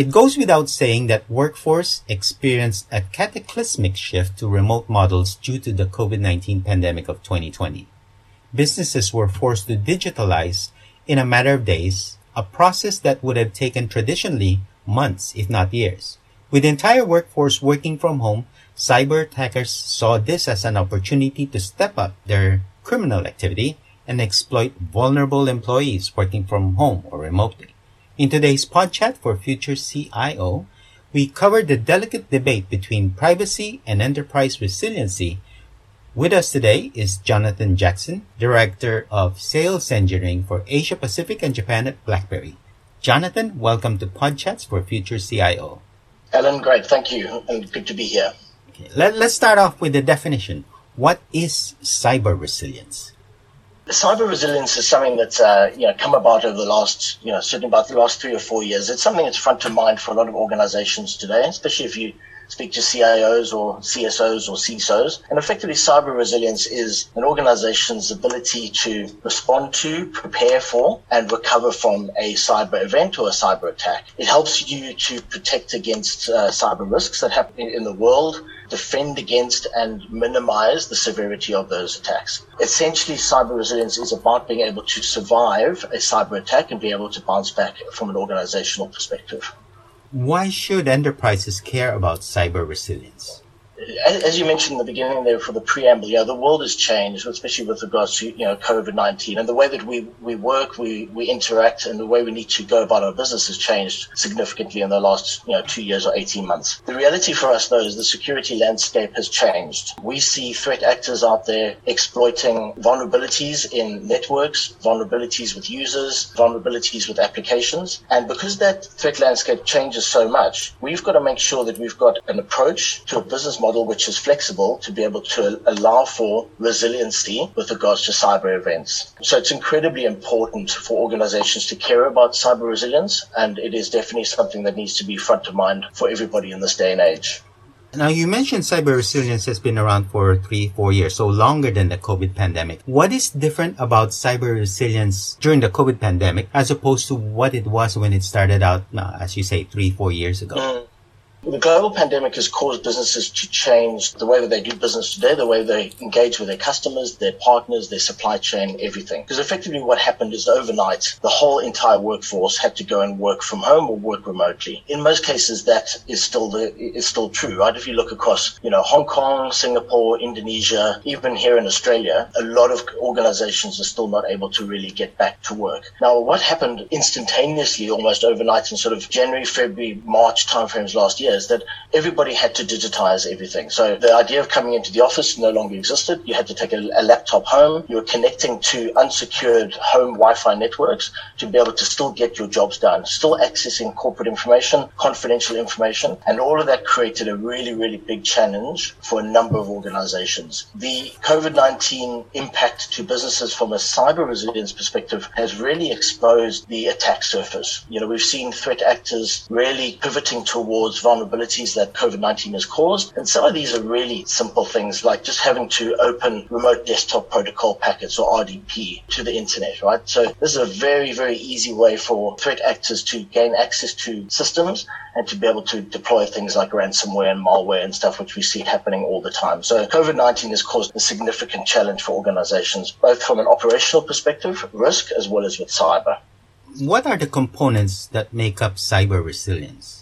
It goes without saying that workforce experienced a cataclysmic shift to remote models due to the COVID-19 pandemic of 2020. Businesses were forced to digitalize in a matter of days, a process that would have taken traditionally months, if not years. With the entire workforce working from home, cyber attackers saw this as an opportunity to step up their criminal activity and exploit vulnerable employees working from home or remotely. In today's podcast for Future CIO, we cover the delicate debate between privacy and enterprise resiliency. With us today is Jonathan Jackson, Director of Sales Engineering for Asia Pacific and Japan at BlackBerry. Jonathan, welcome to Podchats for Future CIO. Alan, great. Thank you. And good to be here. Okay, let, let's start off with the definition. What is cyber resilience? Cyber resilience is something that's uh, you know come about over the last you know certainly about the last three or four years. It's something that's front of mind for a lot of organizations today, especially if you speak to CIOs or CSOs or CISOs. And effectively, cyber resilience is an organization's ability to respond to, prepare for, and recover from a cyber event or a cyber attack. It helps you to protect against uh, cyber risks that happen in the world defend against and minimize the severity of those attacks. Essentially, cyber resilience is about being able to survive a cyber attack and be able to bounce back from an organizational perspective. Why should enterprises care about cyber resilience? As you mentioned in the beginning there for the preamble, yeah, the world has changed, especially with regards to you know COVID nineteen, and the way that we we work, we we interact, and the way we need to go about our business has changed significantly in the last you know two years or eighteen months. The reality for us though is the security landscape has changed. We see threat actors out there exploiting vulnerabilities in networks, vulnerabilities with users, vulnerabilities with applications, and because that threat landscape changes so much, we've got to make sure that we've got an approach to a business model model which is flexible to be able to allow for resiliency with regards to cyber events. So it's incredibly important for organizations to care about cyber resilience, and it is definitely something that needs to be front of mind for everybody in this day and age. Now, you mentioned cyber resilience has been around for three, four years, so longer than the COVID pandemic. What is different about cyber resilience during the COVID pandemic as opposed to what it was when it started out, as you say, three, four years ago? Mm. The global pandemic has caused businesses to change the way that they do business today, the way they engage with their customers, their partners, their supply chain, everything. Because effectively what happened is overnight, the whole entire workforce had to go and work from home or work remotely. In most cases, that is still the, is still true, right? If you look across, you know, Hong Kong, Singapore, Indonesia, even here in Australia, a lot of organizations are still not able to really get back to work. Now, what happened instantaneously, almost overnight in sort of January, February, March timeframes last year is that everybody had to digitize everything. So the idea of coming into the office no longer existed. You had to take a, a laptop home. You were connecting to unsecured home Wi-Fi networks to be able to still get your jobs done, still accessing corporate information, confidential information, and all of that created a really, really big challenge for a number of organizations. The COVID-19 impact to businesses from a cyber resilience perspective has really exposed the attack surface. You know, we've seen threat actors really pivoting towards vulnerabilities that COVID-19 has caused. And some of these are really simple things like just having to open remote desktop protocol packets or RDP to the internet, right? So this is a very, very easy way for threat actors to gain access to systems and to be able to deploy things like ransomware and malware and stuff, which we see happening all the time. So COVID-19 has caused a significant challenge for organizations, both from an operational perspective, risk, as well as with cyber. What are the components that make up cyber resilience?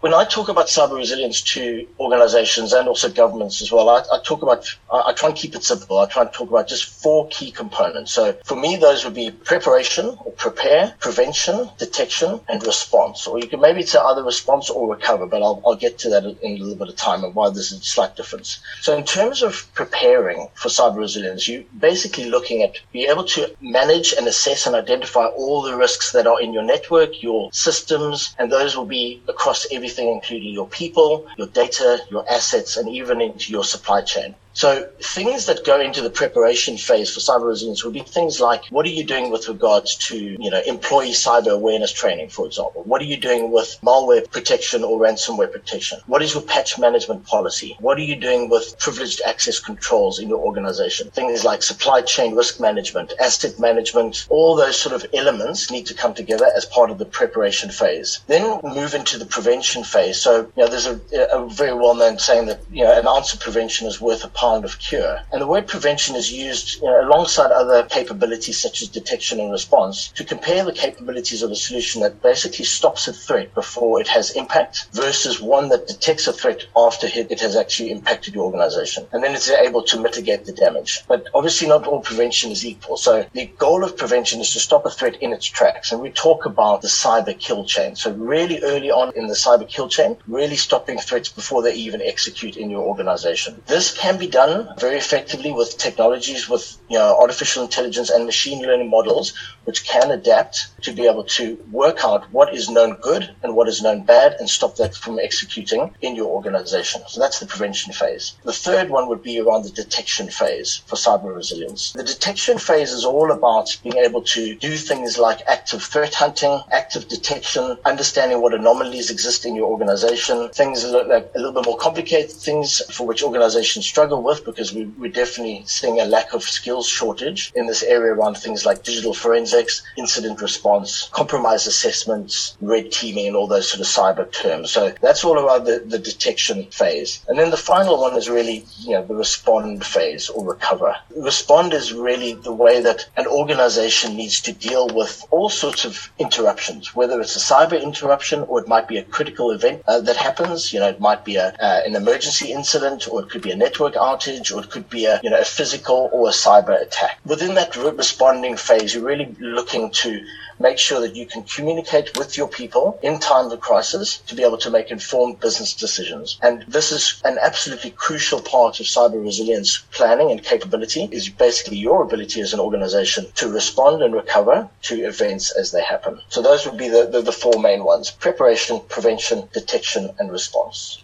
When I talk about cyber resilience to organizations and also governments as well, I, I talk about, I, I, try and keep it simple. I try and talk about just four key components. So for me, those would be preparation or prepare, prevention, detection, and response. Or you can maybe say either response or recover, but I'll, I'll get to that in a little bit of time and why there's a slight difference. So in terms of preparing for cyber resilience, you're basically looking at be able to manage and assess and identify all the risks that are in your network, your systems, and those will be across every everything, including your people, your data, your assets, and even into your supply chain. So things that go into the preparation phase for cyber resilience would be things like what are you doing with regards to, you know, employee cyber awareness training, for example? What are you doing with malware protection or ransomware protection? What is your patch management policy? What are you doing with privileged access controls in your organization? Things like supply chain risk management, asset management, all those sort of elements need to come together as part of the preparation phase. Then move into the prevention phase. So, you know, there's a, a very well-known saying that, you know, an ounce of prevention is worth a pound of cure. And the word prevention is used you know, alongside other capabilities such as detection and response to compare the capabilities of a solution that basically stops a threat before it has impact versus one that detects a threat after it has actually impacted your organization. And then it's able to mitigate the damage. But obviously not all prevention is equal. So the goal of prevention is to stop a threat in its tracks. And we talk about the cyber kill chain. So really early on in the cyber kill chain, really stopping threats before they even execute in your organization. This can be done very effectively with technologies with you know artificial intelligence and machine learning models which can adapt to be able to work out what is known good and what is known bad and stop that from executing in your organization. So that's the prevention phase. The third one would be around the detection phase for cyber resilience. The detection phase is all about being able to do things like active threat hunting, active detection, understanding what anomalies exist in your organization, things that like a little bit more complicated things for which organizations struggle with because we, we're definitely seeing a lack of skills shortage in this area around things like digital forensics incident response, compromise assessments, red teaming, and all those sort of cyber terms. So that's all around the, the detection phase. And then the final one is really, you know, the respond phase or recover. Respond is really the way that an organization needs to deal with all sorts of interruptions, whether it's a cyber interruption or it might be a critical event uh, that happens. You know, it might be a, uh, an emergency incident or it could be a network outage or it could be a, you know, a physical or a cyber attack. Within that responding phase, you really looking to make sure that you can communicate with your people in times of crisis to be able to make informed business decisions. And this is an absolutely crucial part of cyber resilience planning and capability is basically your ability as an organization to respond and recover to events as they happen. So those would be the, the, the four main ones. Preparation, prevention, detection, and response.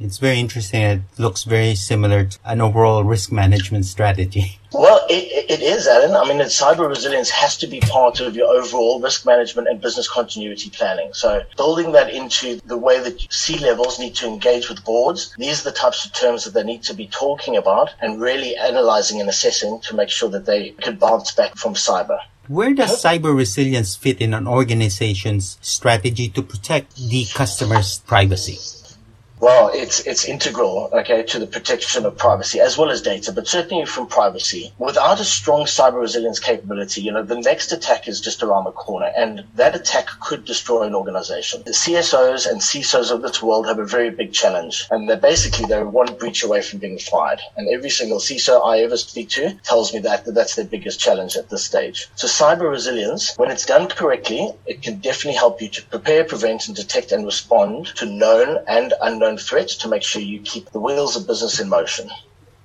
It's very interesting. It looks very similar to an overall risk management strategy. Well, it, it is, Alan. I mean, cyber resilience has to be part of your overall risk management and business continuity planning. So building that into the way that C levels need to engage with boards, these are the types of terms that they need to be talking about and really analyzing and assessing to make sure that they can bounce back from cyber. Where does cyber resilience fit in an organization's strategy to protect the customer's privacy? Well, it's it's integral, okay, to the protection of privacy as well as data, but certainly from privacy. Without a strong cyber resilience capability, you know, the next attack is just around the corner, and that attack could destroy an organization. The CSOs and CISOs of this world have a very big challenge, and they're basically they're one breach away from being fired. And every single CISO I ever speak to tells me that, that that's their biggest challenge at this stage. So cyber resilience, when it's done correctly, it can definitely help you to prepare, prevent, and detect and respond to known and unknown threats to make sure you keep the wheels of business in motion.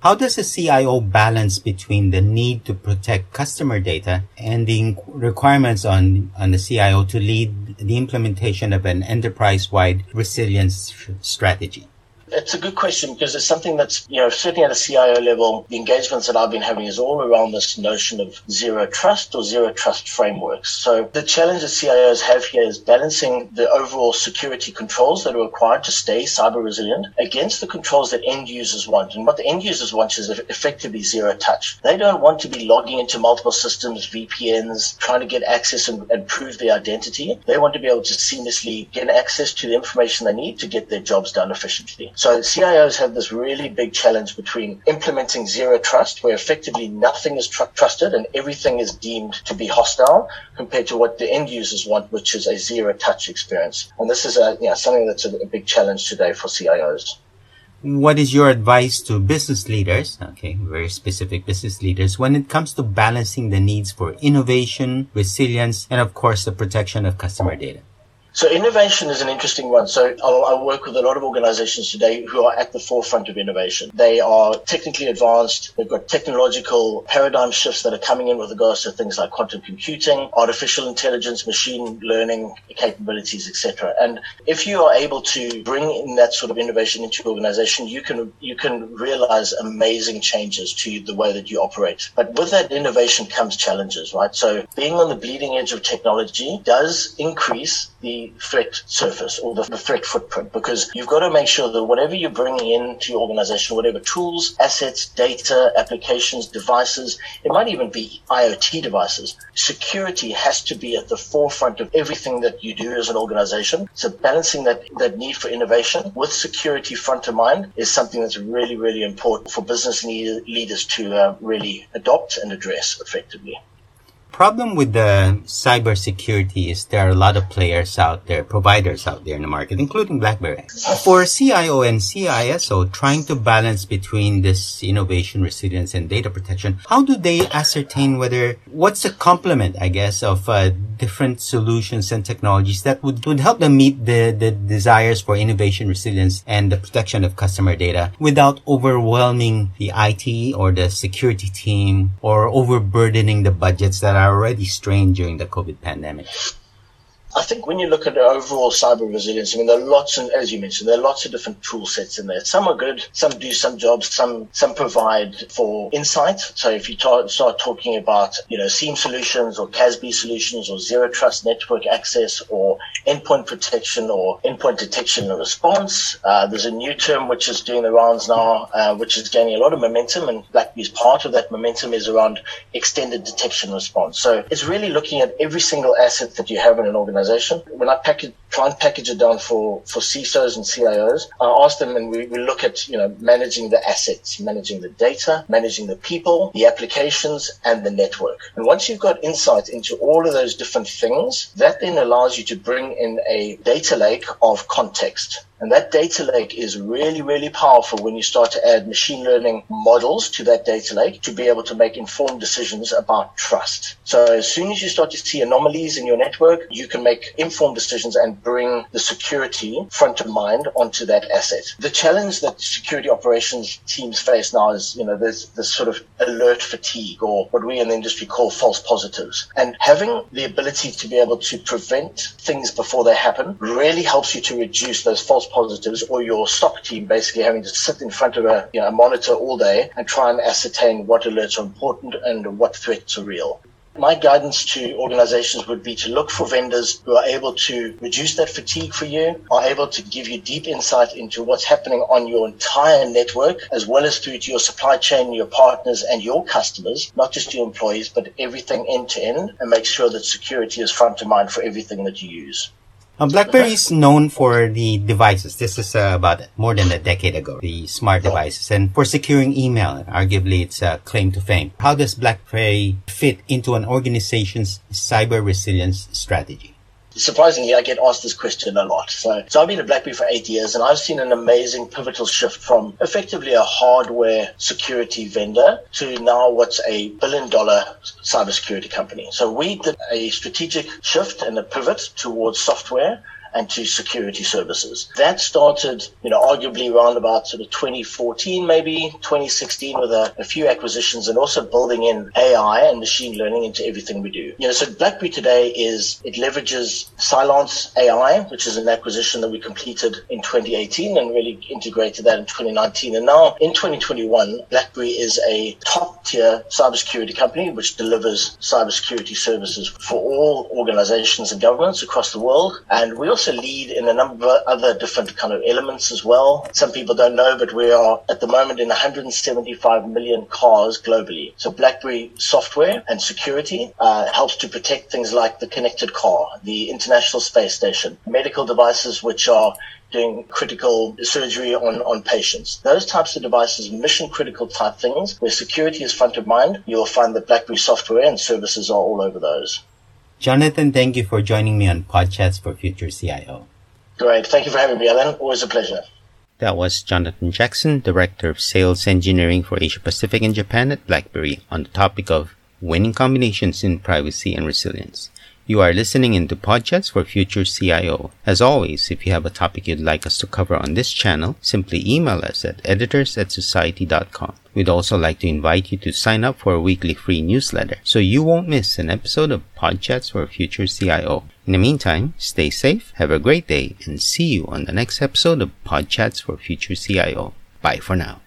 How does a CIO balance between the need to protect customer data and the requirements on, on the CIO to lead the implementation of an enterprise wide resilience strategy? It's a good question because it's something that's, you know, certainly at a CIO level, the engagements that I've been having is all around this notion of zero trust or zero trust frameworks. So the challenge that CIOs have here is balancing the overall security controls that are required to stay cyber resilient against the controls that end users want. And what the end users want is effectively zero touch. They don't want to be logging into multiple systems, VPNs, trying to get access and, and prove their identity. They want to be able to seamlessly get access to the information they need to get their jobs done efficiently. So CIOs have this really big challenge between implementing zero trust, where effectively nothing is tr- trusted and everything is deemed to be hostile, compared to what the end users want, which is a zero touch experience. And this is a, you know, something that's a, a big challenge today for CIOs. What is your advice to business leaders? Okay, very specific business leaders when it comes to balancing the needs for innovation, resilience, and of course the protection of customer data. So innovation is an interesting one. So I work with a lot of organizations today who are at the forefront of innovation. They are technically advanced. They've got technological paradigm shifts that are coming in with regards to things like quantum computing, artificial intelligence, machine learning capabilities, etc. And if you are able to bring in that sort of innovation into your organization, you can you can realize amazing changes to the way that you operate. But with that innovation comes challenges, right? So being on the bleeding edge of technology does increase the threat surface or the, threat footprint because you've got to make sure that whatever you're bringing into your organization, whatever tools, assets, data, applications, devices, it might even be IoT devices, security has to be at the forefront of everything that you do as an organization. So balancing that, that need for innovation with security front of mind is something that's really, really important for business leaders to uh, really adopt and address effectively problem with the cybersecurity is there are a lot of players out there, providers out there in the market, including BlackBerry. For CIO and CISO trying to balance between this innovation, resilience, and data protection, how do they ascertain whether what's the complement, I guess, of uh, different solutions and technologies that would, would help them meet the, the desires for innovation, resilience, and the protection of customer data without overwhelming the IT or the security team or overburdening the budgets that are already strained during the COVID pandemic? I think when you look at overall cyber resilience, I mean, there are lots, and as you mentioned, there are lots of different tool sets in there. Some are good, some do some jobs, some some provide for insight. So if you ta- start talking about, you know, SIEM solutions or CASB solutions or zero trust network access or endpoint protection or endpoint detection and response, uh, there's a new term which is doing the rounds now, uh, which is gaining a lot of momentum, and BlackBerry's part of that momentum is around extended detection response. So it's really looking at every single asset that you have in an organization organization. When I package, try and package it down for, for CISOs and CIOs, I ask them and we, we look at, you know, managing the assets, managing the data, managing the people, the applications and the network. And once you've got insight into all of those different things, that then allows you to bring in a data lake of context. And that data lake is really, really powerful when you start to add machine learning models to that data lake to be able to make informed decisions about trust. So as soon as you start to see anomalies in your network, you can make informed decisions and bring the security front of mind onto that asset. The challenge that security operations teams face now is, you know, there's this sort of alert fatigue or what we in the industry call false positives. And having the ability to be able to prevent things before they happen really helps you to reduce those false false positives or your SOC team basically having to sit in front of a, you know, a monitor all day and try and ascertain what alerts are important and what threats are real. My guidance to organizations would be to look for vendors who are able to reduce that fatigue for you, are able to give you deep insight into what's happening on your entire network, as well as through to your supply chain, your partners, and your customers, not just your employees, but everything end to end, and make sure that security is front of mind for everything that you use. Uh, BlackBerry is known for the devices. This is uh, about more than a decade ago, the smart devices, and for securing email. Arguably, it's a claim to fame. How does BlackBerry fit into an organization's cyber resilience strategy? Surprisingly, I get asked this question a lot. So, so I've been at BlackBerry for eight years and I've seen an amazing pivotal shift from effectively a hardware security vendor to now what's a billion dollar cybersecurity company. So we did a strategic shift and a pivot towards software and to security services. That started, you know, arguably around about sort of 2014, maybe 2016 with a, a, few acquisitions and also building in AI and machine learning into everything we do. You know, so BlackBerry today is, it leverages Cylance AI, which is an acquisition that we completed in 2018 and really integrated that in 2019. And now in 2021, BlackBerry is a top tier cybersecurity company which delivers cybersecurity services for all organizations and governments across the world. And we also also lead in a number of other different kind of elements as well. Some people don't know, but we are at the moment in 175 million cars globally. So BlackBerry software and security uh, helps to protect things like the connected car, the International Space Station, medical devices which are doing critical surgery on, on patients. Those types of devices, mission critical type things, where security is front of mind, you'll find that BlackBerry software and services are all over those. Jonathan, thank you for joining me on Podchats for Future CIO. Great. Thank you for having me, Alan. Always a pleasure. That was Jonathan Jackson, Director of Sales Engineering for Asia Pacific and Japan at BlackBerry on the topic of winning combinations in privacy and resilience. You are listening into Podchats for Future CIO. As always, if you have a topic you'd like us to cover on this channel, simply email us at editors at society.com. We'd also like to invite you to sign up for a weekly free newsletter so you won't miss an episode of Podchats for Future CIO. In the meantime, stay safe, have a great day, and see you on the next episode of Podchats for Future CIO. Bye for now.